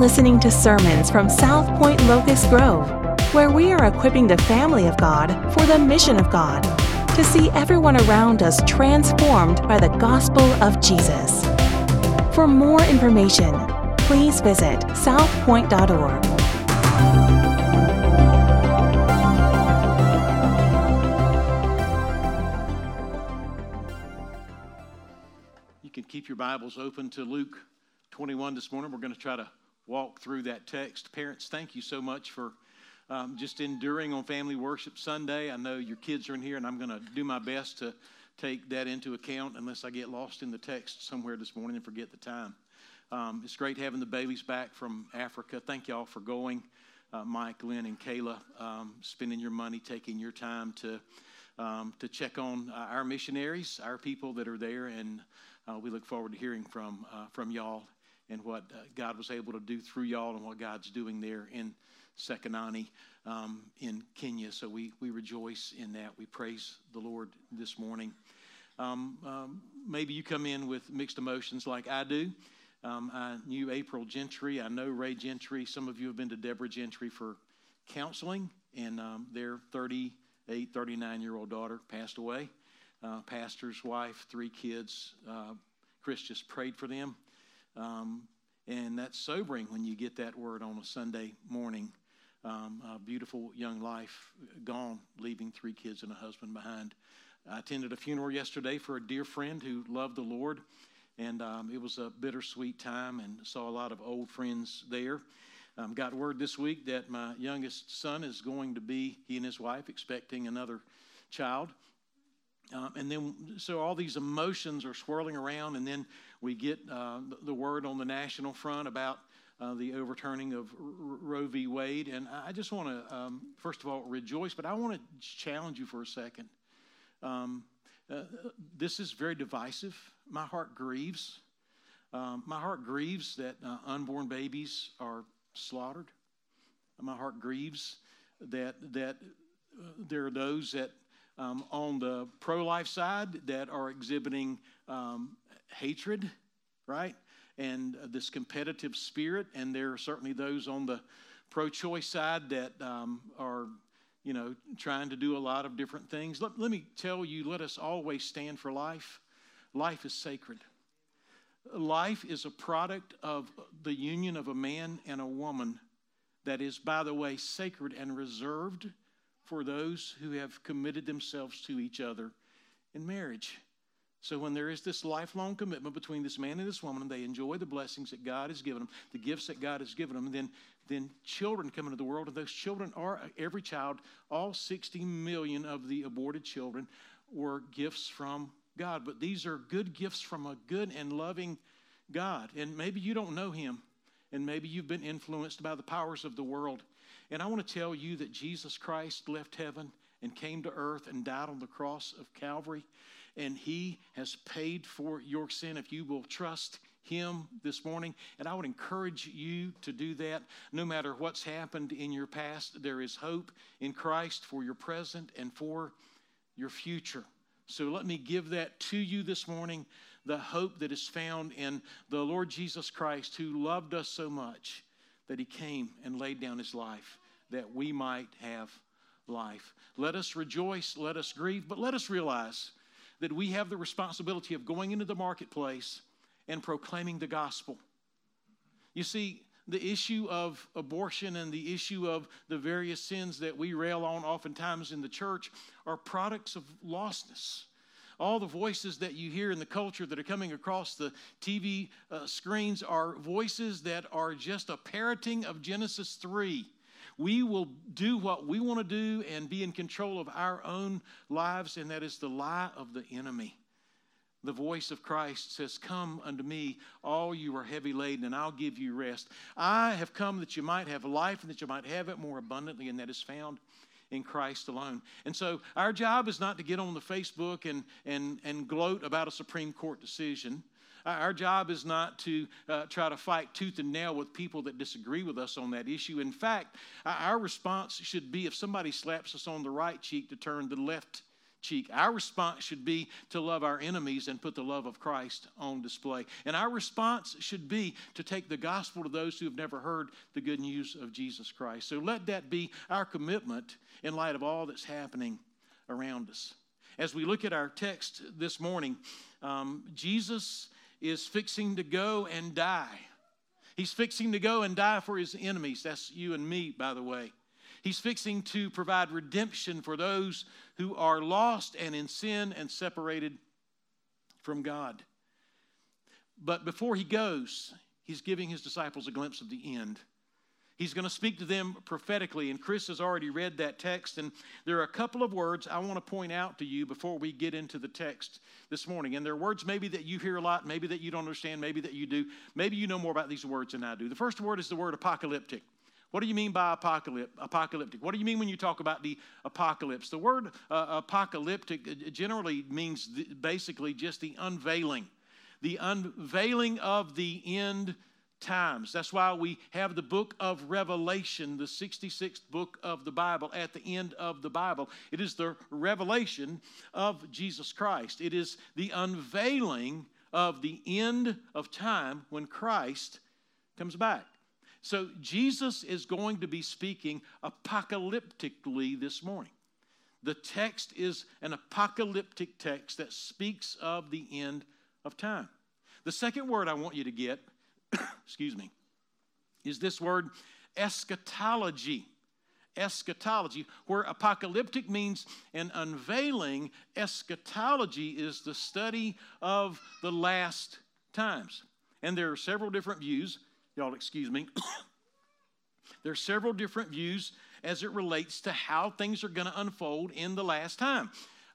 listening to sermons from South Point Locust Grove, where we are equipping the family of God for the mission of God to see everyone around us transformed by the gospel of Jesus. For more information, please visit southpoint.org. You can keep your Bibles open to Luke 21 this morning. We're going to try to walk through that text. Parents, thank you so much for um, just enduring on Family Worship Sunday. I know your kids are in here, and I'm going to do my best to take that into account unless I get lost in the text somewhere this morning and forget the time. Um, it's great having the babies back from Africa. Thank y'all for going. Uh, Mike, Lynn, and Kayla, um, spending your money, taking your time to um, to check on uh, our missionaries, our people that are there, and uh, we look forward to hearing from uh, from y'all and what uh, God was able to do through y'all and what God's doing there in Sekenani um, in Kenya. So we, we rejoice in that. We praise the Lord this morning. Um, um, maybe you come in with mixed emotions like I do. Um, I knew April Gentry. I know Ray Gentry. Some of you have been to Deborah Gentry for counseling, and um, their 38, 39 year old daughter passed away. Uh, pastor's wife, three kids. Uh, Chris just prayed for them. Um, and that's sobering when you get that word on a Sunday morning. Um, a beautiful young life gone, leaving three kids and a husband behind. I attended a funeral yesterday for a dear friend who loved the Lord, and um, it was a bittersweet time and saw a lot of old friends there. Um, got word this week that my youngest son is going to be, he and his wife, expecting another child. Um, and then, so all these emotions are swirling around, and then we get uh, the word on the national front about uh, the overturning of Roe v. Wade. And I just want to, um, first of all, rejoice, but I want to challenge you for a second. Um, uh, this is very divisive. My heart grieves. Um, my heart grieves that uh, unborn babies are slaughtered. My heart grieves that that uh, there are those that um, on the pro life side that are exhibiting um, hatred, right? And uh, this competitive spirit. And there are certainly those on the pro choice side that um, are, you know, trying to do a lot of different things. Let, let me tell you, let us always stand for life. Life is sacred. Life is a product of the union of a man and a woman that is, by the way, sacred and reserved for those who have committed themselves to each other in marriage. So when there is this lifelong commitment between this man and this woman, and they enjoy the blessings that God has given them, the gifts that God has given them, then then children come into the world, and those children are every child, all 60 million of the aborted children were gifts from God. But these are good gifts from a good and loving God. And maybe you don't know him, and maybe you've been influenced by the powers of the world. And I want to tell you that Jesus Christ left heaven and came to earth and died on the cross of Calvary and He has paid for your sin if you will trust Him this morning. And I would encourage you to do that no matter what's happened in your past. There is hope in Christ for your present and for your future. So let me give that to you this morning the hope that is found in the Lord Jesus Christ, who loved us so much that He came and laid down His life that we might have life. Let us rejoice, let us grieve, but let us realize that we have the responsibility of going into the marketplace and proclaiming the gospel. You see, the issue of abortion and the issue of the various sins that we rail on oftentimes in the church are products of lostness. All the voices that you hear in the culture that are coming across the TV uh, screens are voices that are just a parroting of Genesis 3 we will do what we want to do and be in control of our own lives, and that is the lie of the enemy. The voice of Christ says, Come unto me, all you are heavy laden, and I'll give you rest. I have come that you might have life and that you might have it more abundantly, and that is found in Christ alone. And so our job is not to get on the Facebook and, and, and gloat about a Supreme Court decision. Our job is not to uh, try to fight tooth and nail with people that disagree with us on that issue. In fact, our response should be if somebody slaps us on the right cheek to turn the left cheek. Our response should be to love our enemies and put the love of Christ on display. And our response should be to take the gospel to those who have never heard the good news of Jesus Christ. So let that be our commitment in light of all that's happening around us. As we look at our text this morning, um, Jesus is fixing to go and die. He's fixing to go and die for his enemies. That's you and me, by the way. He's fixing to provide redemption for those who are lost and in sin and separated from God. But before he goes, he's giving his disciples a glimpse of the end. He's going to speak to them prophetically, and Chris has already read that text. And there are a couple of words I want to point out to you before we get into the text this morning. And there are words maybe that you hear a lot, maybe that you don't understand, maybe that you do. Maybe you know more about these words than I do. The first word is the word apocalyptic. What do you mean by apocalyptic? What do you mean when you talk about the apocalypse? The word uh, apocalyptic uh, generally means basically just the unveiling, the unveiling of the end times. That's why we have the book of Revelation, the 66th book of the Bible, at the end of the Bible. It is the revelation of Jesus Christ, it is the unveiling of the end of time when Christ comes back. So Jesus is going to be speaking apocalyptically this morning. The text is an apocalyptic text that speaks of the end of time. The second word I want you to get, excuse me, is this word eschatology. Eschatology, where apocalyptic means an unveiling, eschatology is the study of the last times. And there are several different views Y'all, excuse me. there are several different views as it relates to how things are going to unfold in the last time.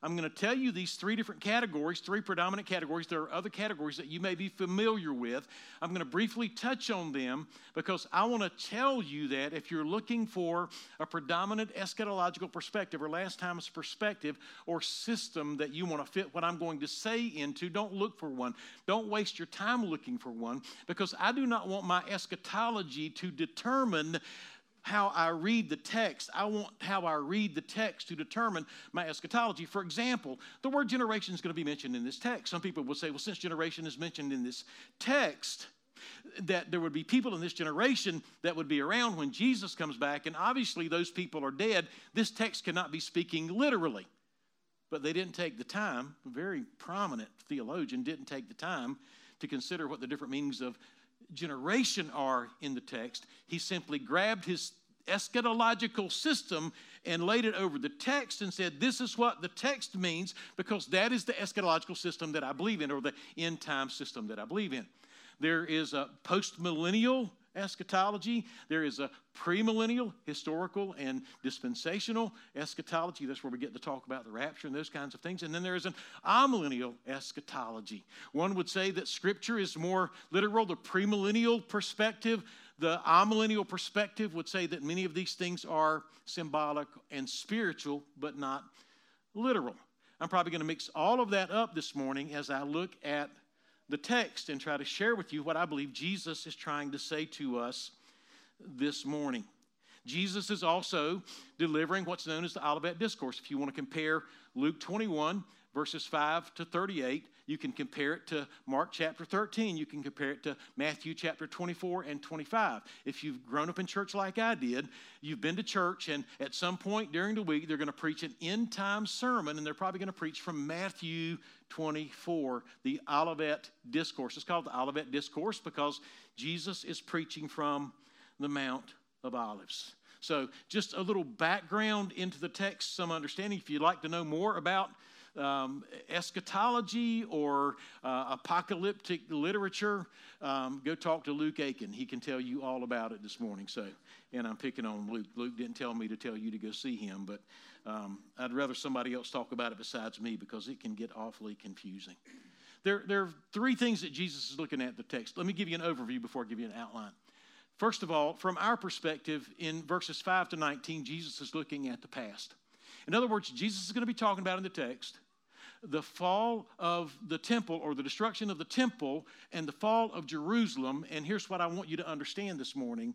I'm going to tell you these three different categories, three predominant categories. There are other categories that you may be familiar with. I'm going to briefly touch on them because I want to tell you that if you're looking for a predominant eschatological perspective or last time's perspective or system that you want to fit what I'm going to say into, don't look for one. Don't waste your time looking for one because I do not want my eschatology to determine how I read the text. I want how I read the text to determine my eschatology. For example, the word generation is going to be mentioned in this text. Some people will say, well, since generation is mentioned in this text, that there would be people in this generation that would be around when Jesus comes back, and obviously those people are dead. This text cannot be speaking literally. But they didn't take the time, a very prominent theologian didn't take the time to consider what the different meanings of generation are in the text. He simply grabbed his eschatological system and laid it over the text and said, This is what the text means because that is the eschatological system that I believe in, or the end time system that I believe in. There is a postmillennial eschatology. There is a premillennial, historical, and dispensational eschatology. That's where we get to talk about the rapture and those kinds of things. And then there is an amillennial eschatology. One would say that Scripture is more literal, the premillennial perspective. The amillennial perspective would say that many of these things are symbolic and spiritual, but not literal. I'm probably going to mix all of that up this morning as I look at the text and try to share with you what I believe Jesus is trying to say to us this morning. Jesus is also delivering what's known as the Olivet Discourse. If you want to compare Luke 21, verses 5 to 38, you can compare it to Mark chapter 13. You can compare it to Matthew chapter 24 and 25. If you've grown up in church like I did, you've been to church, and at some point during the week, they're going to preach an end time sermon, and they're probably going to preach from Matthew 24, the Olivet Discourse. It's called the Olivet Discourse because Jesus is preaching from the Mount of Olives. So, just a little background into the text, some understanding. If you'd like to know more about um, eschatology or uh, apocalyptic literature, um, go talk to Luke Aiken. He can tell you all about it this morning. So, and I'm picking on Luke. Luke didn't tell me to tell you to go see him, but um, I'd rather somebody else talk about it besides me because it can get awfully confusing. There, there are three things that Jesus is looking at in the text. Let me give you an overview before I give you an outline. First of all, from our perspective, in verses 5 to 19, Jesus is looking at the past. In other words, Jesus is going to be talking about in the text the fall of the temple or the destruction of the temple and the fall of Jerusalem. And here's what I want you to understand this morning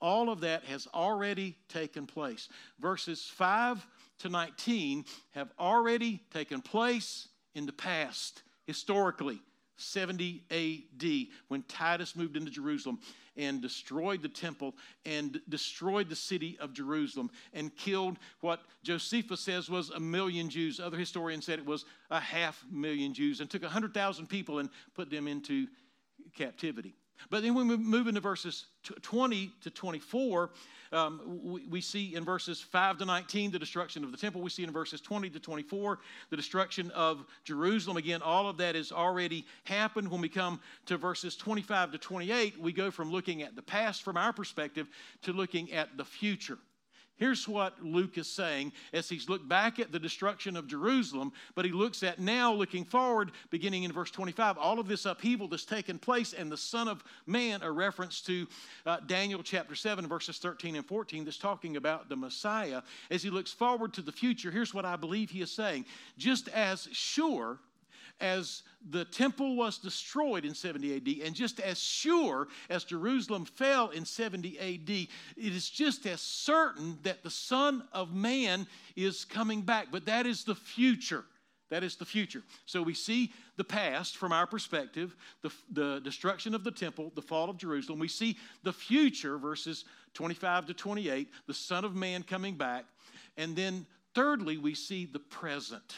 all of that has already taken place. Verses 5 to 19 have already taken place in the past, historically. 70 AD, when Titus moved into Jerusalem and destroyed the temple and destroyed the city of Jerusalem and killed what Josephus says was a million Jews. Other historians said it was a half million Jews and took 100,000 people and put them into captivity. But then when we move into verses 20 to 24, um, we, we, see in verses 5 to 19 the destruction of the temple. We see in verses 20 to 24 the destruction of Jerusalem. Again, all of that has already happened. When we come to verses 25 to 28, we go from looking at the past from our perspective to looking at the future. Here's what Luke is saying as he's looked back at the destruction of Jerusalem, but he looks at now looking forward, beginning in verse 25, all of this upheaval that's taken place, and the Son of Man, a reference to uh, Daniel chapter 7, verses 13 and 14, that's talking about the Messiah. As he looks forward to the future, here's what I believe he is saying. Just as sure as the temple was destroyed in 70 AD, and just as sure as Jerusalem fell in 70 AD, it is just as certain that the Son of Man is coming back. But that is the future. That is the future. So we see the past from our perspective, the, the destruction of the temple, the fall of Jerusalem. We see the future, verses 25 to 28, the Son of Man coming back. And then, thirdly, we see the present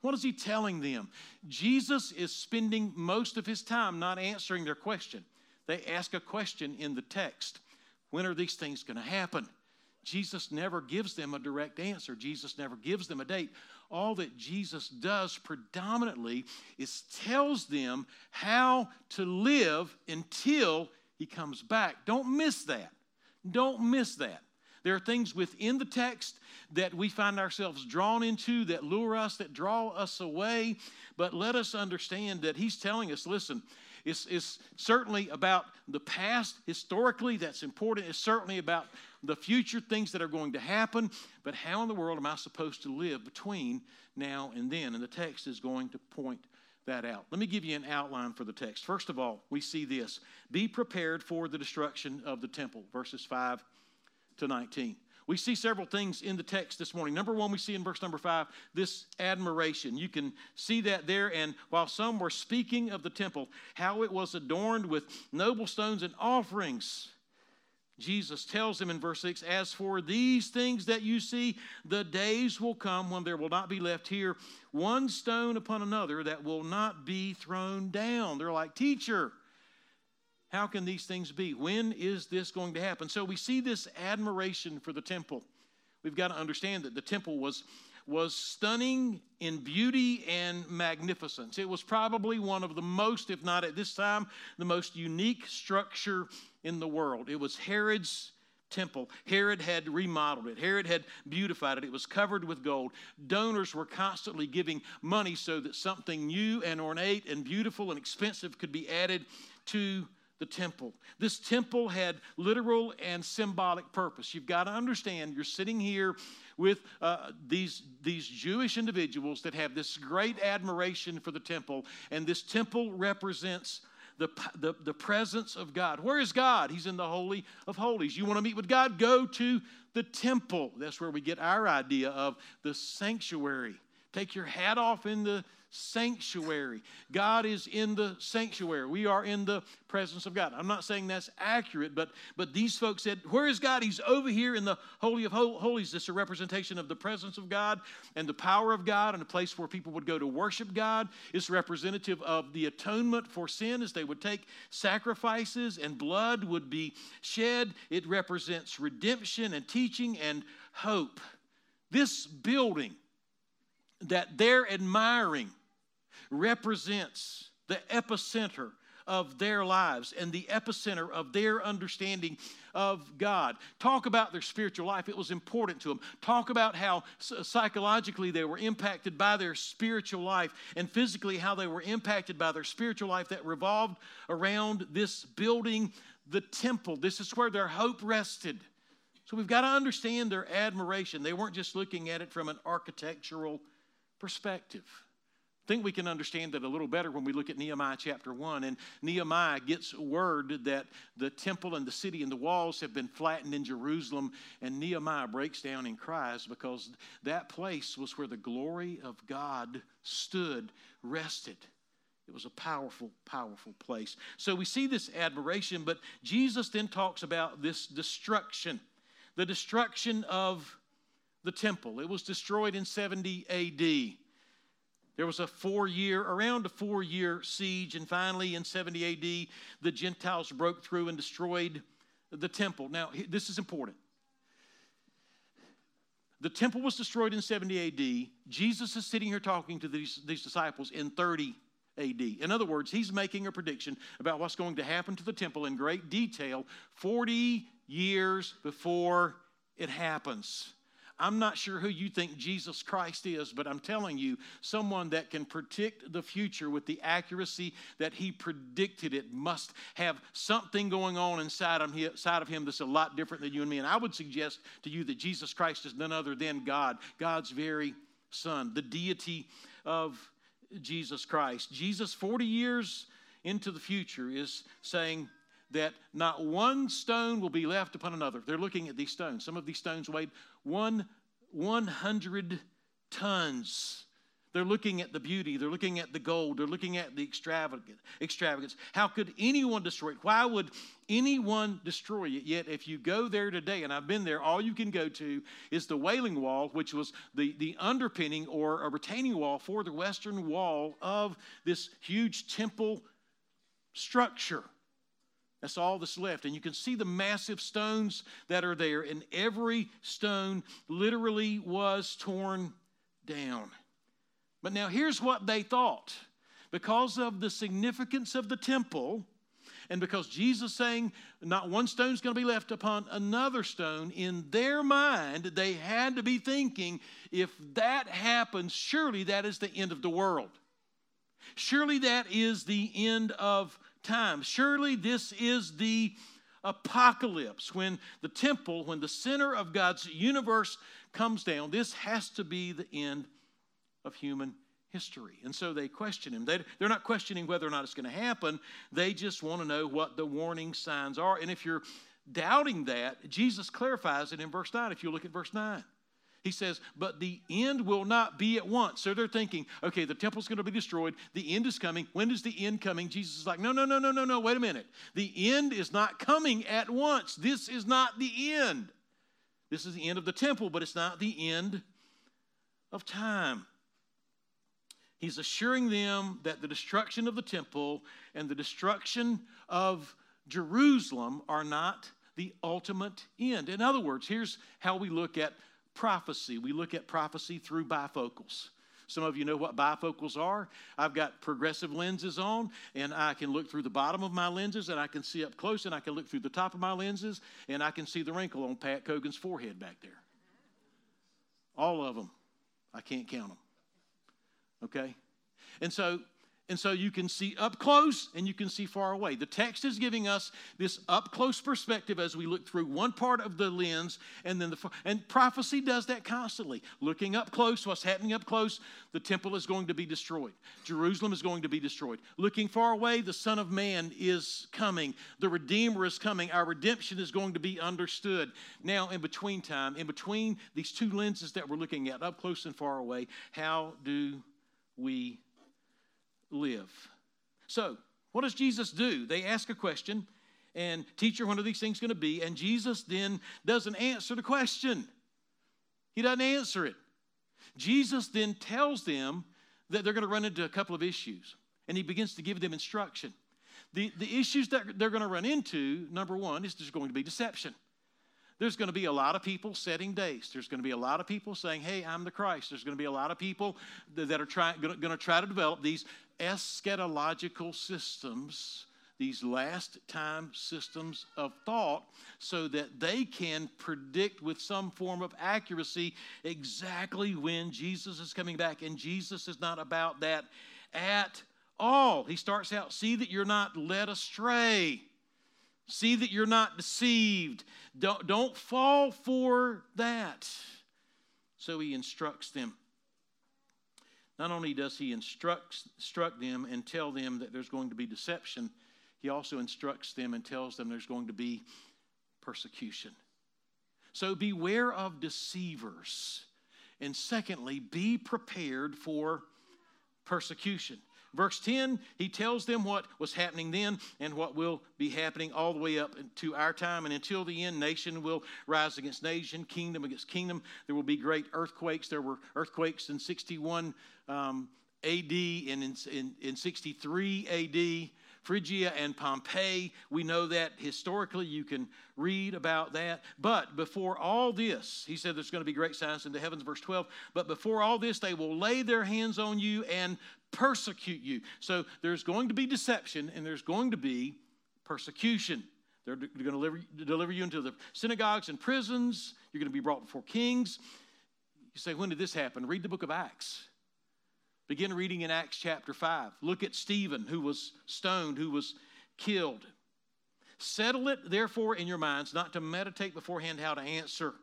what is he telling them? Jesus is spending most of his time not answering their question. They ask a question in the text When are these things going to happen? Jesus never gives them a direct answer. Jesus never gives them a date. All that Jesus does predominantly is tells them how to live until he comes back. Don't miss that. Don't miss that. There are things within the text that we find ourselves drawn into that lure us, that draw us away. But let us understand that he's telling us listen, it's, it's certainly about the past, historically, that's important. It's certainly about the future, things that are going to happen. But how in the world am I supposed to live between now and then? And the text is going to point that out. Let me give you an outline for the text. First of all, we see this Be prepared for the destruction of the temple, verses 5 to 19. We see several things in the text this morning. Number one, we see in verse number five this admiration. You can see that there. And while some were speaking of the temple, how it was adorned with noble stones and offerings, Jesus tells them in verse 6 As for these things that you see, the days will come when there will not be left here one stone upon another that will not be thrown down. They're like, Teacher, how can these things be? When is this going to happen? So we see this admiration for the temple. We've got to understand that the temple was, was stunning in beauty and magnificence. It was probably one of the most, if not at this time, the most unique structure in the world. It was Herod's temple. Herod had remodeled it, Herod had beautified it. It was covered with gold. Donors were constantly giving money so that something new and ornate and beautiful and expensive could be added to the temple. This temple had literal and symbolic purpose. You've got to understand, you're sitting here with uh, these, these Jewish individuals that have this great admiration for the temple, and this temple represents the, the, the presence of God. Where is God? He's in the Holy of Holies. You want to meet with God? Go to the temple. That's where we get our idea of the sanctuary. Take your hat off in the sanctuary. God is in the sanctuary. We are in the presence of God. I'm not saying that's accurate, but but these folks said, "Where is God? He's over here in the holy of holies." This is a representation of the presence of God and the power of God, and a place where people would go to worship God. It's representative of the atonement for sin, as they would take sacrifices and blood would be shed. It represents redemption and teaching and hope. This building that they're admiring represents the epicenter of their lives and the epicenter of their understanding of God. Talk about their spiritual life. It was important to them. Talk about how psychologically they were impacted by their spiritual life and physically how they were impacted by their spiritual life that revolved around this building, the temple. This is where their hope rested. So we've got to understand their admiration. They weren't just looking at it from an architectural perspective. I think we can understand that a little better when we look at Nehemiah chapter 1. And Nehemiah gets word that the temple and the city and the walls have been flattened in Jerusalem. And Nehemiah breaks down and cries because that place was where the glory of God stood, rested. It was a powerful, powerful place. So we see this admiration, but Jesus then talks about this destruction the destruction of the temple. It was destroyed in 70 AD. There was a four year, around a four year siege, and finally in 70 AD, the Gentiles broke through and destroyed the temple. Now, this is important. The temple was destroyed in 70 AD. Jesus is sitting here talking to these, these disciples in 30 AD. In other words, he's making a prediction about what's going to happen to the temple in great detail 40 years before it happens. I'm not sure who you think Jesus Christ is, but I'm telling you, someone that can predict the future with the accuracy that he predicted it must have something going on inside of, him, that's a lot different than you and me. And I would suggest to you that Jesus Christ is none other than God, God's very Son, the deity of Jesus Christ. Jesus, 40 years into the future, is saying, that not one stone will be left upon another. They're looking at these stones. Some of these stones weighed one 100 tons. They're looking at the beauty. They're looking at the gold. They're looking at the extravagance. How could anyone destroy it? Why would anyone destroy it? Yet, if you go there today, and I've been there, all you can go to is the Wailing Wall, which was the, the underpinning or a retaining wall for the western wall of this huge temple structure. That's all that's left. And you can see the massive stones that are there, and every stone literally was torn down. But now here's what they thought because of the significance of the temple, and because Jesus saying not one stone's going to be left upon another stone, in their mind, they had to be thinking if that happens, surely that is the end of the world. Surely that is the end of time. Surely this is the apocalypse when the temple, when the center of God's universe comes down. This has to be the end of human history. And so they question him. They, they're not questioning whether or not it's going to happen, they just want to know what the warning signs are. And if you're doubting that, Jesus clarifies it in verse 9. If you look at verse 9. He says, but the end will not be at once. So they're thinking, okay, the temple's going to be destroyed. The end is coming. When is the end coming? Jesus is like, no, no, no, no, no, no, wait a minute. The end is not coming at once. This is not the end. This is the end of the temple, but it's not the end of time. He's assuring them that the destruction of the temple and the destruction of Jerusalem are not the ultimate end. In other words, here's how we look at prophecy. We look at prophecy through bifocals. Some of you know what bifocals are. I've got progressive lenses on, and I can look through the bottom of my lenses, and I can see up close, and I can look through the top of my lenses, and I can see the wrinkle on Pat Cogan's forehead back there. All of them. I can't count them. Okay? And so and so you can see up close and you can see far away. The text is giving us this up close perspective as we look through one part of the lens, and then the and prophecy does that constantly. Looking up close, what's happening up close, the temple is going to be destroyed. Jerusalem is going to be destroyed. Looking far away, the Son of Man is coming. The Redeemer is coming. Our redemption is going to be understood. Now, in between time, in between these two lenses that we're looking at, up close and far away, how do we live. So, what does Jesus do? They ask a question, and teacher, when are these things going to be? And Jesus then doesn't answer the question. He doesn't answer it. Jesus then tells them that they're going to run into a couple of issues, and he begins to give them instruction. The, the issues that they're going to run into, number one, is there's going to be deception. There's going to be a lot of people setting dates. There's going to be a lot of people saying, Hey, I'm the Christ. There's going to be a lot of people that are trying, going to try to develop these eschatological systems, these last time systems of thought, so that they can predict with some form of accuracy exactly when Jesus is coming back. And Jesus is not about that at all. He starts out, see that you're not led astray. See that you're not deceived. Don't, don't fall for that. So he instructs them. not only does he instruct, instruct them and tell them that there's going to be deception, he also instructs them and tells them there's going to be persecution. So beware of deceivers. And secondly, be prepared for persecution. Verse 10, he tells them what was happening then and what will be happening all the way up to our time. And until the end, nation will rise against nation, kingdom against kingdom. There will be great earthquakes. There were earthquakes in 61 um, AD and in, in, in 63 AD. Phrygia and Pompeii. We know that historically. You can read about that. But before all this, he said there's going to be great signs in the heavens, verse 12. But before all this, they will lay their hands on you and persecute you. So there's going to be deception and there's going to be persecution. They're going to deliver, deliver you into the synagogues and prisons. You're going to be brought before kings. You say, when did this happen? Read the book of Acts. Begin reading in Acts chapter 5. Look at Stephen, who was stoned, who was killed. Settle it, therefore, in your minds not to meditate beforehand how to answer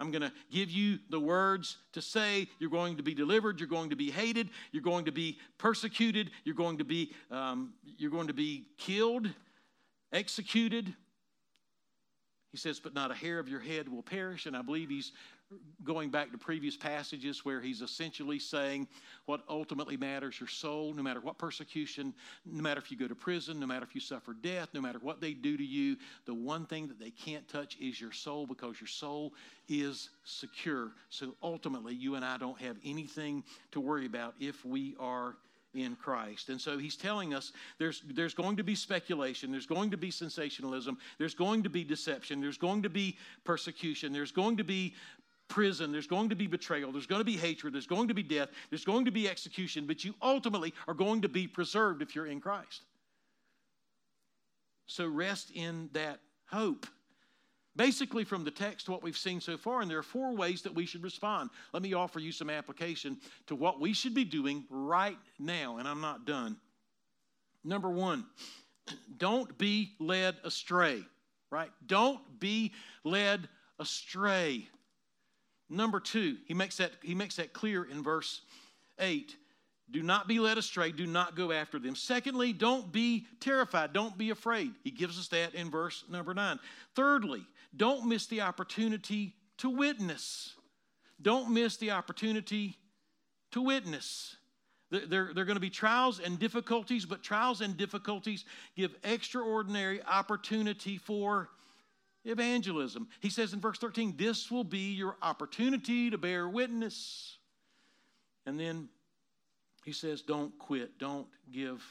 I'm going to give you the words to say. You're going to be delivered. You're going to be hated. You're going to be persecuted. You're going to be, um, you're going to be killed, executed. He says, but not a hair of your head will perish. And I believe he's going back to previous passages where he's essentially saying what ultimately matters your soul, no matter what persecution, no matter if you go to prison, no matter if you suffer death, no matter what they do to you, the one thing that they can't touch is your soul because your soul is secure. So ultimately, you and I don't have anything to worry about if we are in Christ. And so he's telling us there's, there's going to be speculation, there's going to be sensationalism, there's going to be deception, there's going to be persecution, there's going to be prison, there's going to be betrayal, there's going to be hatred, there's going to be death, there's going to be execution, but you ultimately are going to be preserved if you're in Christ. So rest in that hope. Basically, from the text, what we've seen so far, and there are four ways that we should respond. Let me offer you some application to what we should be doing right now, and I'm not done. Number one, don't be led astray, right? Don't be led astray. Number two, he makes that, he makes that clear in verse 8. Do not be led astray. Do not go after them. Secondly, don't be terrified. Don't be afraid. He gives us that in verse number 9. Thirdly, don't miss the opportunity to witness. Don't miss the opportunity to witness. There, there, are going to be trials and difficulties, but trials and difficulties give extraordinary opportunity for evangelism. He says in verse 13, This will be your opportunity to bear witness. And then he says, Don't quit, don't give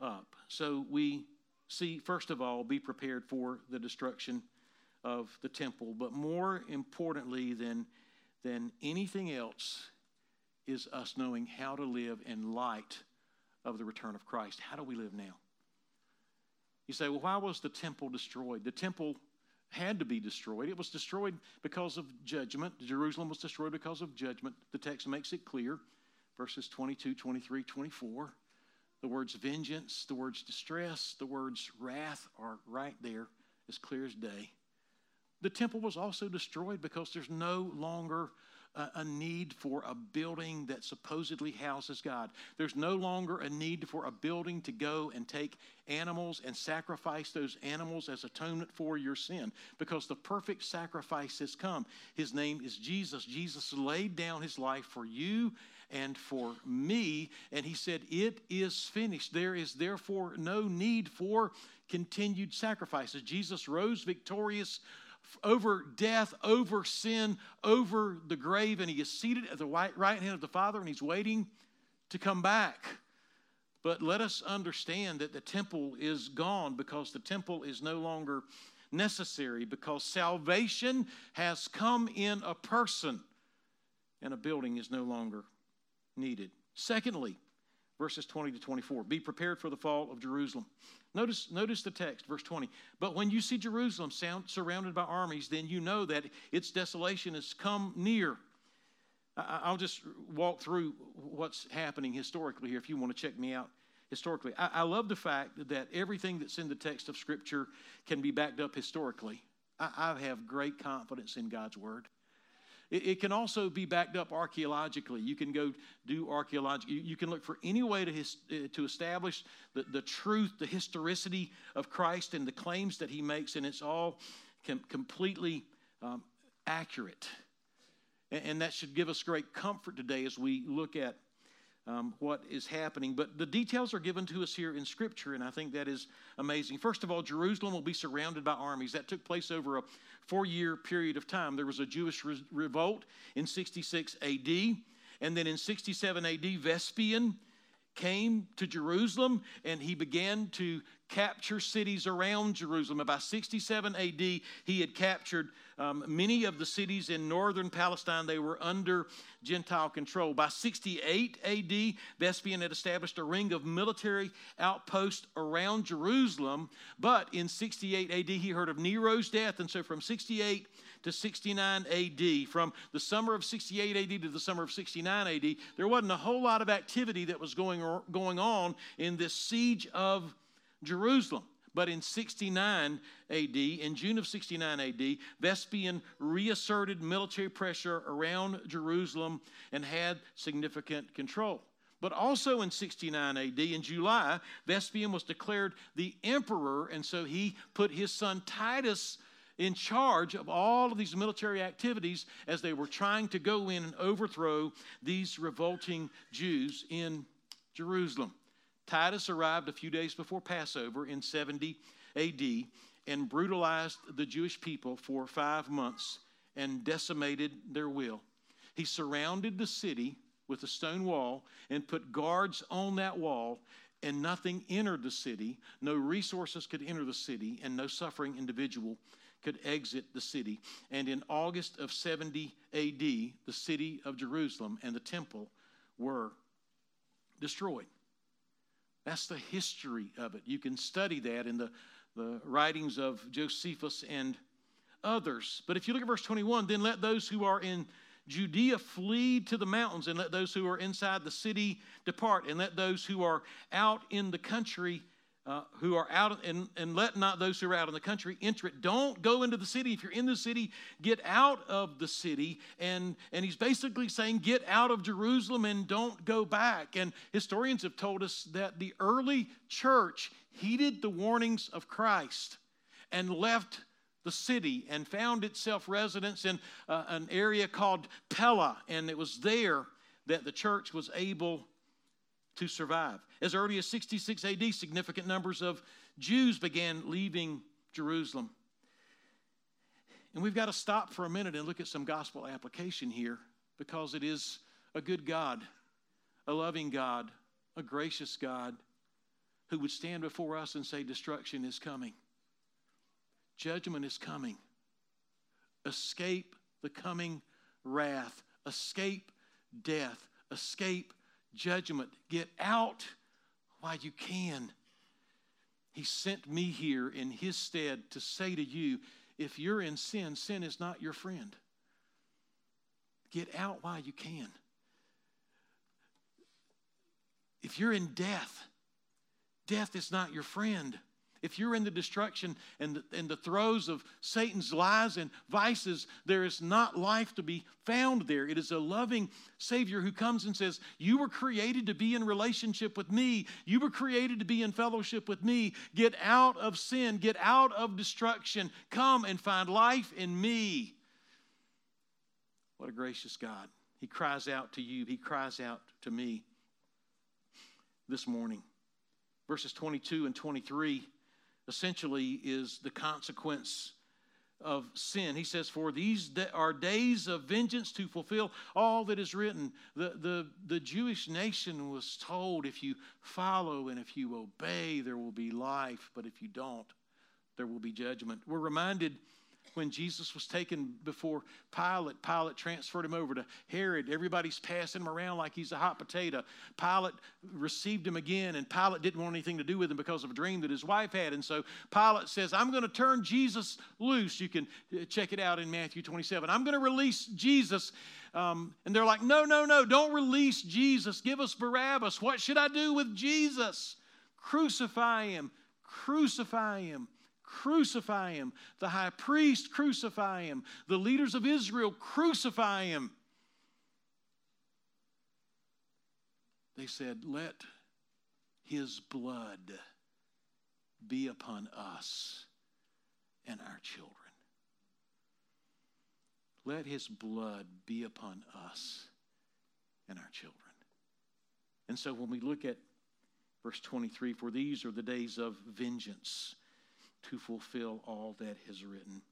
up. So we see, first of all, be prepared for the destruction of the temple. But more importantly than, than anything else is us knowing how to live in light of the return of Christ. How do we live now? You say, well, why was the temple destroyed? The temple had to be destroyed. It was destroyed because of judgment. Jerusalem was destroyed because of judgment. The text makes it clear. Verses 22, 23, 24. The words vengeance, the words distress, the words wrath are right there as clear as day. The temple was also destroyed because there's no longer a, need for a building that supposedly houses God. There's no longer a need for a building to go and take animals and sacrifice those animals as atonement for your sin because the perfect sacrifice has come. His name is Jesus. Jesus laid down his life for you and for me, and he said, It is finished. There is therefore no need for continued sacrifices. Jesus rose victorious over death, over sin, over the grave, and he is seated at the right, hand of the Father, and he's waiting to come back. But let us understand that the temple is gone because the temple is no longer necessary because salvation has come in a person and a building is no longer needed. Secondly, verses 20 to 24 be prepared for the fall of Jerusalem. Notice, notice the text, verse 20. But when you see Jerusalem sound, surrounded by armies, then you know that its desolation has come near. I, will just walk through what's happening historically here if you want to check me out historically. I, I, love the fact that everything that's in the text of Scripture can be backed up historically. I, I have great confidence in God's Word. It, it can also be backed up archaeologically. You can go do archaeological, you, you can look for any way to, his, uh, to establish the, the truth, the historicity of Christ and the claims that he makes, and it's all com- completely um, accurate. And, and that should give us great comfort today as we look at um, what is happening. But the details are given to us here in Scripture, and I think that is amazing. First of all, Jerusalem will be surrounded by armies. That took place over a four year period of time. There was a Jewish re- revolt in 66 AD, and then in 67 AD, Vespasian came to Jerusalem and he began to capture cities around Jerusalem. By 67 AD, he had captured um, many of the cities in northern Palestine. They were under Gentile control. By 68 AD, Vespasian had established a ring of military outposts around Jerusalem. But in 68 AD, he heard of Nero's death. And so from 68 to 69 AD, from the summer of 68 AD to the summer of 69 AD, there wasn't a whole lot of activity that was going, going on in this siege of Jerusalem. But in 69 AD, in June of 69 AD, Vespasian reasserted military pressure around Jerusalem and had significant control. But also in 69 AD, in July, Vespasian was declared the emperor, and so he put his son Titus in charge of all of these military activities as they were trying to go in and overthrow these revolting Jews in Jerusalem. Titus arrived a few days before Passover in 70 AD and brutalized the Jewish people for five months and decimated their will. He surrounded the city with a stone wall and put guards on that wall, and nothing entered the city. No resources could enter the city, and no suffering individual could exit the city. And in August of 70 AD, the city of Jerusalem and the temple were destroyed. That's the history of it. You can study that in the, the writings of Josephus and others. But if you look at verse 21, then let those who are in Judea flee to the mountains, and let those who are inside the city depart, and let those who are out in the country uh, who are out and, and let not those who are out in the country enter it. Don't go into the city. If you're in the city get out of the city. And and he's basically saying get out of jerusalem and don't go back. And historians have told us that the early church heeded the warnings of christ and left the city and found itself residence in uh, an area called pella. And it was there that the church was able to survive. As early as 66 AD, significant numbers of Jews began leaving Jerusalem. And we've got to stop for a minute and look at some gospel application here because it is a good God, a loving God, a gracious God who would stand before us and say, Destruction is coming, judgment is coming. Escape the coming wrath, escape death, escape judgment. Get out while you can. He sent me here in His stead to say to you if you're in sin, sin is not your friend. Get out while you can. If you're in death, death is not your friend. If you're in the destruction and the, and the throes of Satan's lies and vices, there is not life to be found there. It is a loving Savior who comes and says, You were created to be in relationship with me. You were created to be in fellowship with me. Get out of sin, get out of destruction. Come and find life in me. What a gracious God. He cries out to you, He cries out to me this morning. Verses 22 and 23 essentially is the consequence of sin. He says, For these are days of vengeance to fulfill all that is written. The, the, the Jewish nation was told if you follow and if you obey, there will be life, but if you don't, there will be judgment. We're reminded when Jesus was taken before Pilate, Pilate transferred him over to Herod. Everybody's passing him around like he's a hot potato. Pilate received him again, and Pilate didn't want anything to do with him because of a dream that his wife had. And so Pilate says, I'm going to turn Jesus loose. You can uh, check it out in Matthew 27. I'm going to release Jesus. Um, and they're like, No, no, no, don't release Jesus. Give us Barabbas. What should I do with Jesus? Crucify him. Crucify him crucify him. The high priest, crucify him. The leaders of Israel, crucify him. They said, Let his blood be upon us and our children. Let his blood be upon us and our children. And so when we look at verse 23, for these are the days of vengeance to fulfill all that is written.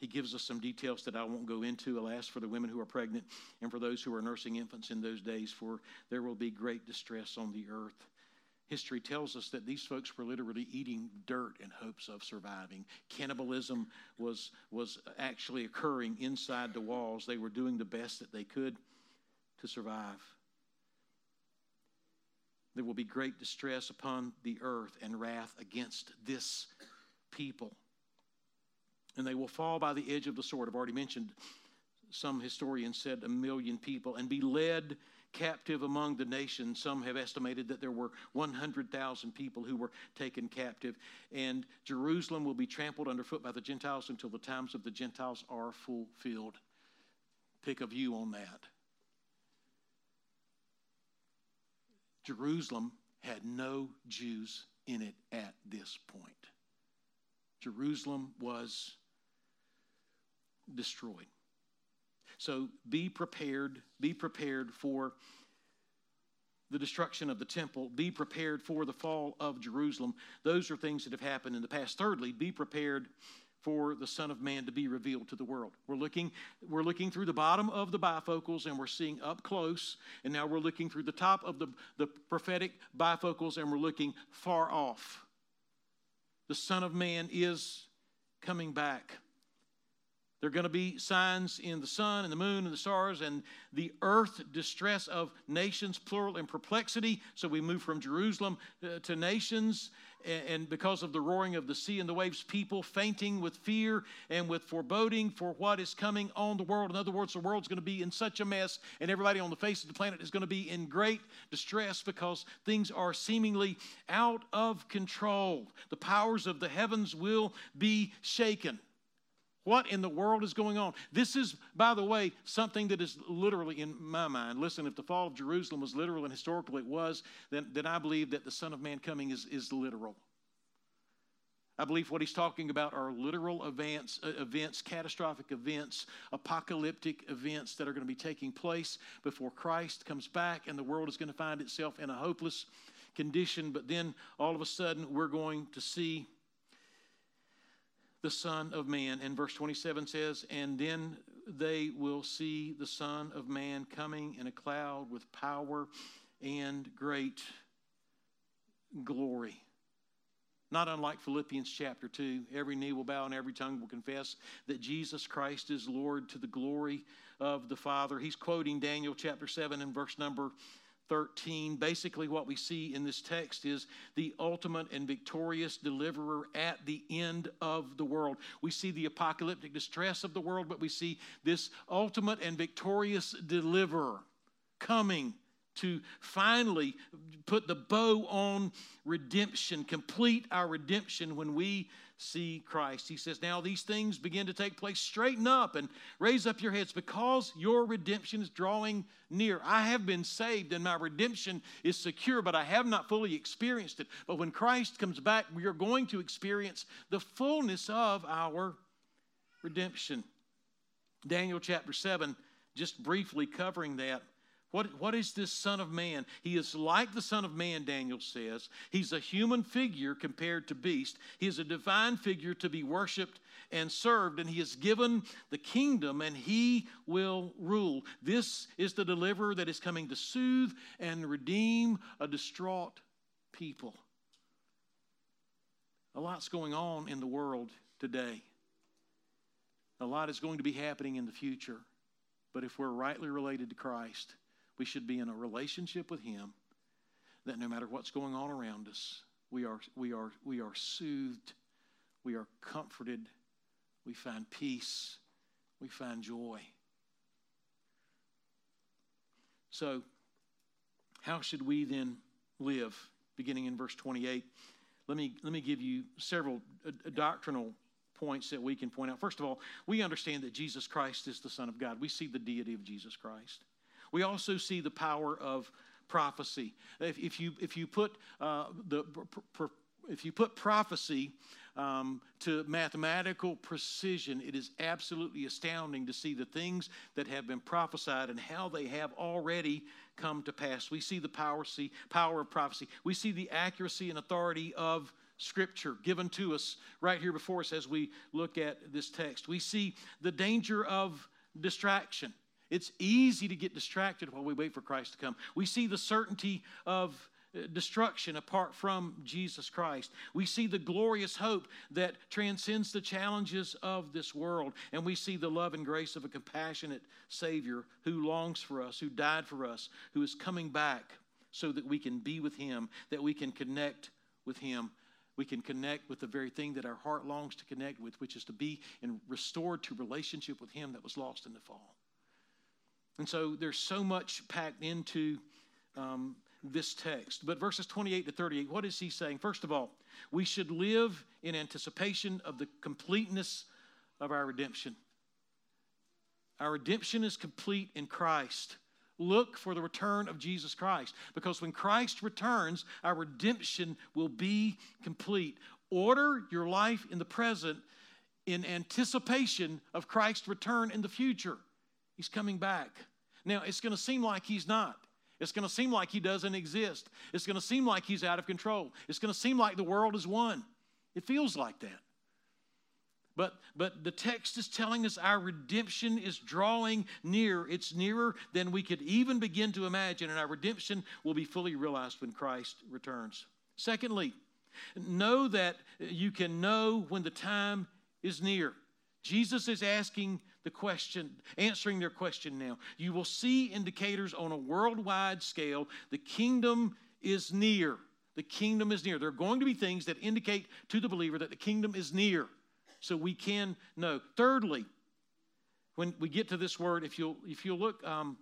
He gives us some details that I won't go into. Alas, for the women who are pregnant and for those who are nursing infants in those days, for there will be great distress on the earth. History tells us that these folks were literally eating dirt in hopes of surviving. Cannibalism was, was actually occurring inside the walls. They were doing the best that they could to survive. There will be great distress upon the earth and wrath against this people. And they will fall by the edge of the sword. I've already mentioned some historians said a million people and be led captive among the nations. Some have estimated that there were 100,000 people who were taken captive. And Jerusalem will be trampled underfoot by the Gentiles until the times of the Gentiles are fulfilled. Pick a view on that. Jerusalem had no Jews in it at this point. Jerusalem was destroyed. So be prepared, be prepared for the destruction of the temple, be prepared for the fall of Jerusalem. Those are things that have happened in the past. Thirdly, be prepared for the Son of Man to be revealed to the world. We're looking, we're looking through the bottom of the bifocals and we're seeing up close, and now we're looking through the top of the, the prophetic bifocals and we're looking far off. The Son of Man is coming back. There are going to be signs in the sun and the moon and the stars and the earth, distress of nations, plural, and perplexity. So we move from Jerusalem uh, to nations and because of the roaring of the sea and the waves, people fainting with fear and with foreboding for what is coming on the world. In other words, the world's going to be in such a mess, and everybody on the face of the planet is going to be in great distress because things are seemingly out of control. The powers of the heavens will be shaken. What in the world is going on? This is, by the way, something that is literally in my mind. Listen, if the fall of Jerusalem was literal and historical, it was, then, then I believe that the Son of Man coming is, is literal. I believe what he's talking about are literal events, uh, events, catastrophic events, apocalyptic events that are going to be taking place before Christ comes back and the world is going to find itself in a hopeless condition. But then all of a sudden, we're going to see the Son of Man. And verse 27 says, And then they will see the Son of Man coming in a cloud with power and great glory. Not unlike Philippians chapter 2, every knee will bow and every tongue will confess that Jesus Christ is Lord to the glory of the Father. He's quoting Daniel chapter 7 and verse number 13. Basically, what we see in this text is the ultimate and victorious deliverer at the end of the world. We see the apocalyptic distress of the world, but we see this ultimate and victorious deliverer coming to finally put the bow on redemption, complete our redemption when we see Christ. He says, Now these things begin to take place. Straighten up and raise up your heads because your redemption is drawing near. I have been saved and my redemption is secure, but I have not fully experienced it. But when Christ comes back, we are going to experience the fullness of our redemption. Daniel chapter 7, just briefly covering that. What, what is this Son of Man? He is like the Son of Man, Daniel says. He's a human figure compared to beast. He is a divine figure to be worshiped and served, and he is given the kingdom and he will rule. This is the deliverer that is coming to soothe and redeem a distraught people. A lot's going on in the world today. A lot is going to be happening in the future. But if we're rightly related to Christ, we should be in a relationship with Him that no matter what's going on around us, we are, we are, we are soothed, we are comforted, we find peace, we find joy. So, how should we then live? Beginning in verse 28, let me, let me give you several uh, doctrinal points that we can point out. First of all, we understand that Jesus Christ is the Son of God. We see the deity of Jesus Christ. We also see the power of prophecy. If, if you if you put uh, the if you put prophecy um, to mathematical precision, it is absolutely astounding to see the things that have been prophesied and how they have already come to pass. We see the power, see, power of prophecy. We see the accuracy and authority of Scripture given to us right here before us as we look at this text. We see the danger of distraction. It's easy to get distracted while we wait for Christ to come. We see the certainty of uh, destruction apart from Jesus Christ. We see the glorious hope that transcends the challenges of this world, and we see the love and grace of a compassionate Savior who longs for us, who died for us, who is coming back so that we can be with Him, that we can connect with Him. We can connect with the very thing that our heart longs to connect with, which is to be and restored to relationship with Him that was lost in the fall. And so there's so much packed into um, this text. But verses 28 to 38, what is he saying? First of all, we should live in anticipation of the completeness of our redemption. Our redemption is complete in Christ. Look for the return of Jesus Christ because when Christ returns, our redemption will be complete. Order your life in the present in anticipation of Christ's return in the future. He's coming back. Now, it's going to seem like he's not. It's going to seem like he doesn't exist. It's going to seem like he's out of control. It's going to seem like the world is one. It feels like that. But, but the text is telling us our redemption is drawing near. It's nearer than we could even begin to imagine, and our redemption will be fully realized when Christ returns. Secondly, know that you can know when the time is near. Jesus is asking the question, answering their question now. You will see indicators on a worldwide scale. The kingdom is near. The kingdom is near. There are going to be things that indicate to the believer that the kingdom is near. So we can know. Thirdly, when we get to this word, if you'll if you'll look, um,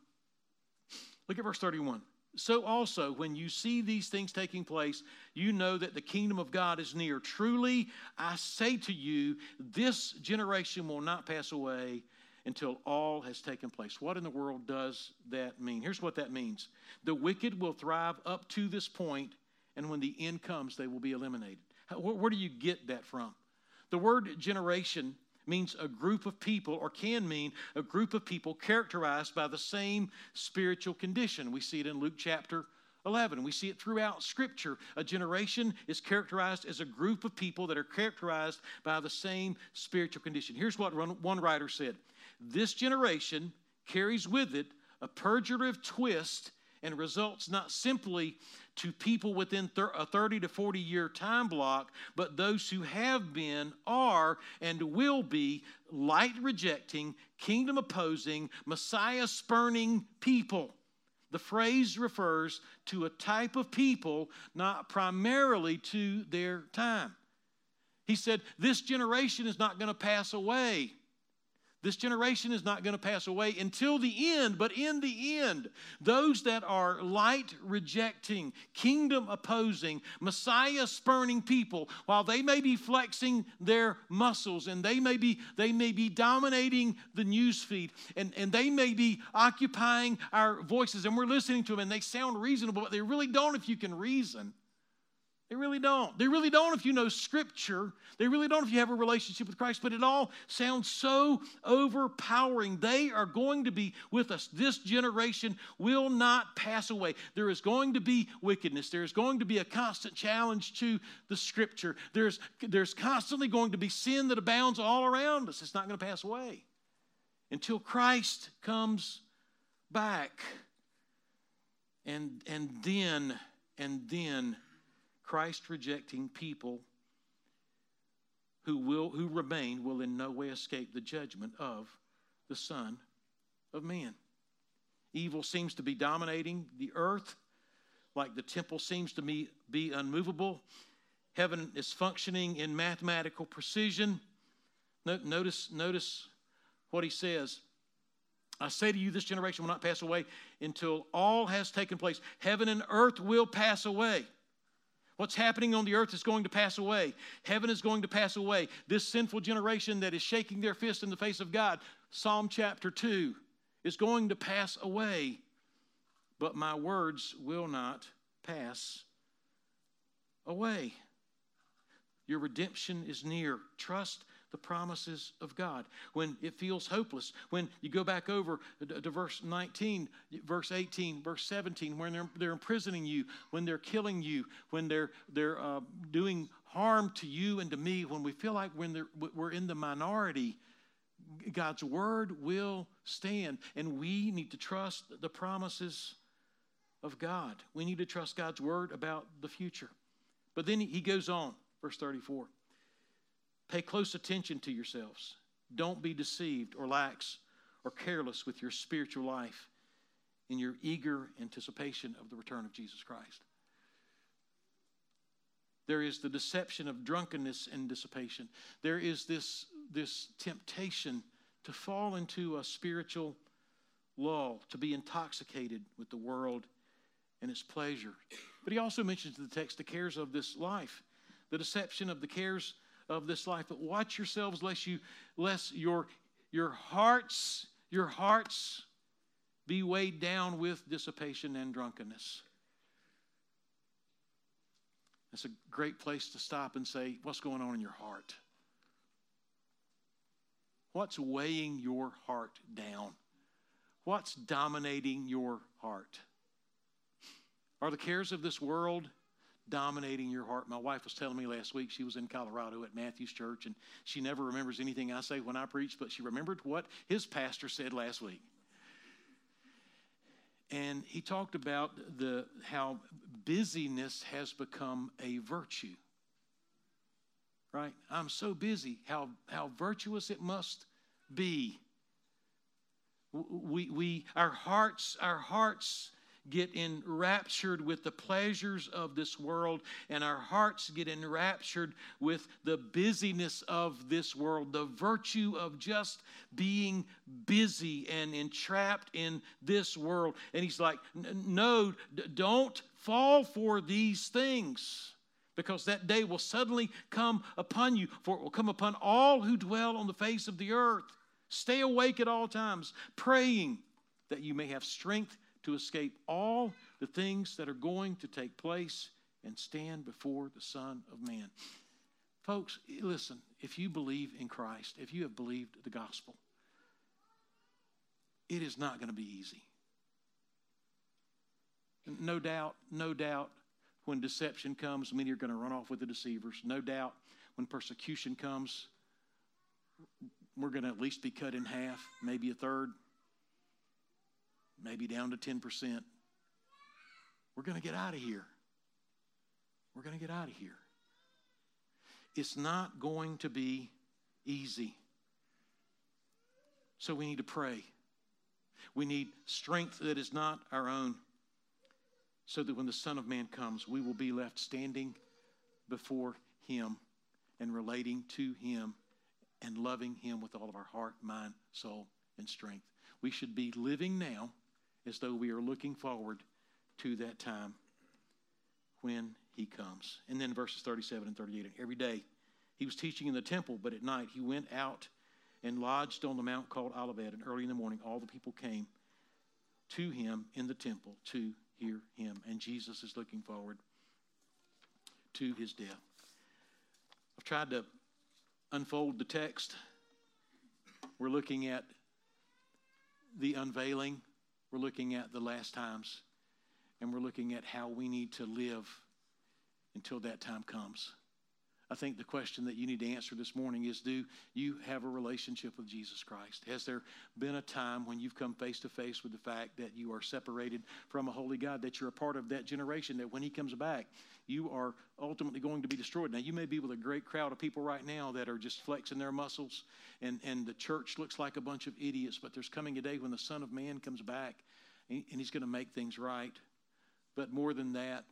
look at verse 31. So also, when you see these things taking place, you know that the kingdom of God is near. Truly, I say to you, this generation will not pass away until all has taken place. What in the world does that mean? Here's what that means the wicked will thrive up to this point, and when the end comes, they will be eliminated. Where do you get that from? The word generation means a group of people, or can mean a group of people characterized by the same spiritual condition. We see it in Luke chapter 11. We see it throughout Scripture. A generation is characterized as a group of people that are characterized by the same spiritual condition. Here's what one writer said This generation carries with it a pejorative twist and results not simply to people within a 30 to 40 year time block, but those who have been, are, and will be light rejecting, kingdom opposing, Messiah spurning people. The phrase refers to a type of people, not primarily to their time. He said, This generation is not going to pass away. This generation is not going to pass away until the end, but in the end, those that are light rejecting, kingdom opposing, Messiah spurning people, while they may be flexing their muscles and they may be, they may be dominating the news feed and, and they may be occupying our voices and we're listening to them and they sound reasonable, but they really don't if you can reason. They really don't. They really don't if you know Scripture. They really don't if you have a relationship with Christ. But it all sounds so overpowering. They are going to be with us. This generation will not pass away. There is going to be wickedness. There is going to be a constant challenge to the Scripture. There's, there's constantly going to be sin that abounds all around us. It's not going to pass away until Christ comes back. And, and then, and then, Christ rejecting people who will who remain will in no way escape the judgment of the Son of Man. Evil seems to be dominating the earth, like the temple seems to be, be unmovable. Heaven is functioning in mathematical precision. Notice, notice what he says. I say to you, this generation will not pass away until all has taken place. Heaven and earth will pass away What's happening on the earth is going to pass away. Heaven is going to pass away. This sinful generation that is shaking their fist in the face of God, Psalm chapter 2, is going to pass away. But my words will not pass away. Your redemption is near. Trust the promises of God. When it feels hopeless, when you go back over to verse 19, verse 18, verse 17, when they're, they're imprisoning you, when they're killing you, when they're, they're uh, doing harm to you and to me, when we feel like when we're in the minority, God's word will stand. And we need to trust the promises of God. We need to trust God's word about the future. But then he goes on, verse 34. Pay close attention to yourselves. Don't be deceived or lax or careless with your spiritual life in your eager anticipation of the return of Jesus Christ. There is the deception of drunkenness and dissipation. There is this, this temptation to fall into a spiritual lull, to be intoxicated with the world and its pleasure. But he also mentions in the text the cares of this life, the deception of the cares of this life. But watch yourselves lest you lest your your hearts, your hearts be weighed down with dissipation and drunkenness. It's a great place to stop and say, What's going on in your heart? What's weighing your heart down? What's dominating your heart? Are the cares of this world dominating your heart? My wife was telling me last week she was in Colorado at Matthew's church, and she never remembers anything I say when I preach, but she remembered what his pastor said last week. And he talked about the how busyness has become a virtue. Right? I'm so busy, how, how virtuous it must be. We, we, our hearts, our hearts get enraptured with the pleasures of this world, and our hearts get enraptured with the busyness of this world, the virtue of just being busy and entrapped in this world. And he's like, No, don't fall for these things. Because that day will suddenly come upon you, for it will come upon all who dwell on the face of the earth. Stay awake at all times, praying that you may have strength to escape all the things that are going to take place and stand before the Son of Man. Folks, listen, if you believe in Christ, if you have believed the gospel, it is not going to be easy. No doubt, no doubt, when deception comes, many are going to run off with the deceivers. No doubt, when persecution comes, we're going to at least be cut in half, maybe a third maybe down to 10%. We're going to get out of here. We're going to get out of here. It's not going to be easy. So we need to pray. We need strength that is not our own, so that when the Son of Man comes, we will be left standing before Him and relating to Him and loving Him with all of our heart, mind, soul, and strength. We should be living now as though we are looking forward to that time when he comes. And then verses 37 and 38. And every day he was teaching in the temple, but at night he went out and lodged on the mount called Olivet. And early in the morning, all the people came to him in the temple to hear him. And Jesus is looking forward to his death. I've tried to unfold the text. We're looking at the unveiling we're looking at the last times, and we're looking at how we need to live until that time comes. I think the question that you need to answer this morning is Do you have a relationship with Jesus Christ? Has there been a time when you've come face to face with the fact that you are separated from a holy God, that you're a part of that generation, that when He comes back, you are ultimately going to be destroyed? Now, you may be with a great crowd of people right now that are just flexing their muscles, and, and the church looks like a bunch of idiots, but there's coming a day when the Son of Man comes back and He's going to make things right. But more than that,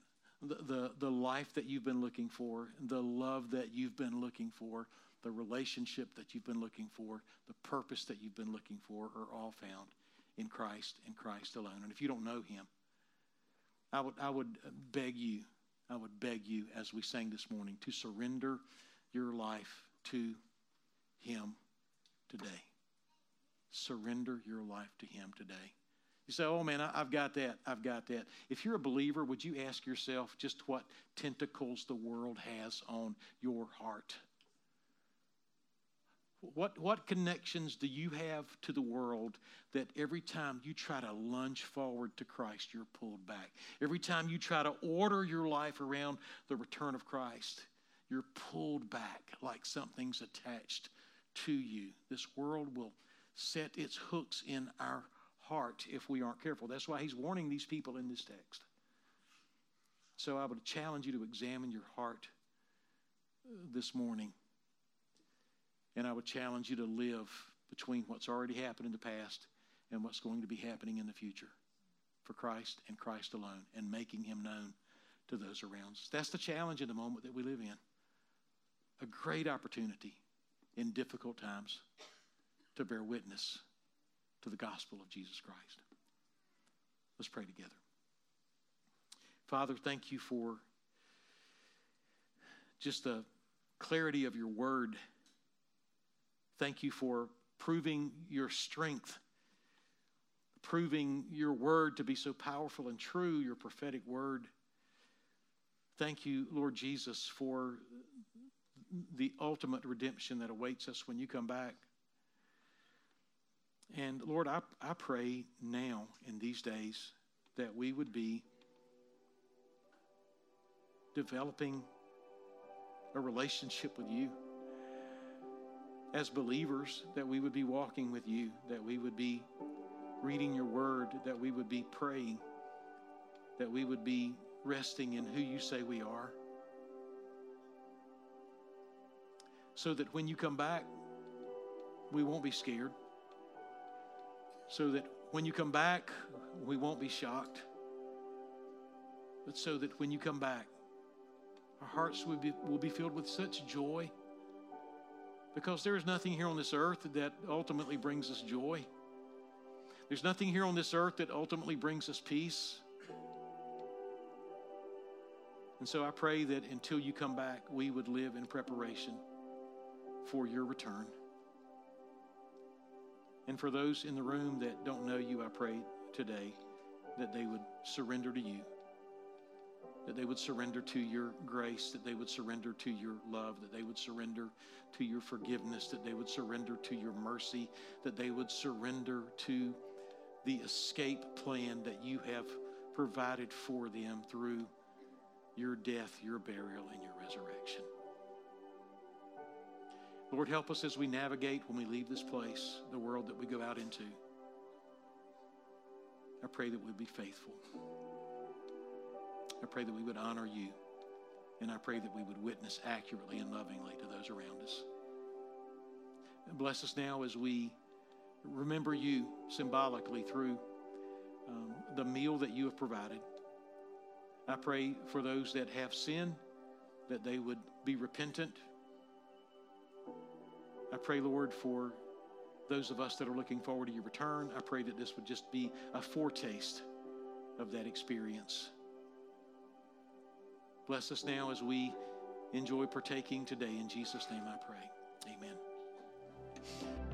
the, the, life that you've been looking for, the love that you've been looking for, the relationship that you've been looking for, the purpose that you've been looking for are all found in Christ and Christ alone. And if you don't know Him, I would, I would beg you I would beg you, as we sang this morning, to surrender your life to Him today. Surrender your life to Him today. You say, oh man, I've got that. I've got that. If you're a believer, would you ask yourself just what tentacles the world has on your heart? What, what connections do you have to the world that every time you try to lunge forward to Christ, you're pulled back? Every time you try to order your life around the return of Christ, you're pulled back like something's attached to you. This world will set its hooks in our heart if we aren't careful. That's why he's warning these people in this text. So I would challenge you to examine your heart uh, this morning. And I would challenge you to live between what's already happened in the past and what's going to be happening in the future for Christ and Christ alone and making him known to those around us. That's the challenge in the moment that we live in. A great opportunity in difficult times to bear witness to the gospel of Jesus Christ. Let's pray together. Father, thank you for just the clarity of your word. Thank you for proving your strength, proving your word to be so powerful and true, your prophetic word. Thank you, Lord Jesus, for the ultimate redemption that awaits us when you come back. And Lord, I, I pray now in these days that we would be developing a relationship with you as believers, that we would be walking with you, that we would be reading your word, that we would be praying, that we would be resting in who you say we are. So that when you come back, we won't be scared so that when you come back, we won't be shocked, but so that when you come back, our hearts will be, will be filled with such joy because there is nothing here on this earth that ultimately brings us joy. There's nothing here on this earth that ultimately brings us peace. And so I pray that until you come back, we would live in preparation for your return. And for those in the room that don't know you, I pray today that they would surrender to you, that they would surrender to your grace, that they would surrender to your love, that they would surrender to your forgiveness, that they would surrender to your mercy, that they would surrender to the escape plan that you have provided for them through your death, your burial, and your resurrection. Lord, help us as we navigate when we leave this place, the world that we go out into. I pray that we'd be faithful. I pray that we would honor you. And I pray that we would witness accurately and lovingly to those around us. And bless us now as we remember you symbolically through um, the meal that you have provided. I pray for those that have sin that they would be repentant I pray, Lord, for those of us that are looking forward to your return. I pray that this would just be a foretaste of that experience. Bless us now as we enjoy partaking today. In Jesus' name I pray. Amen.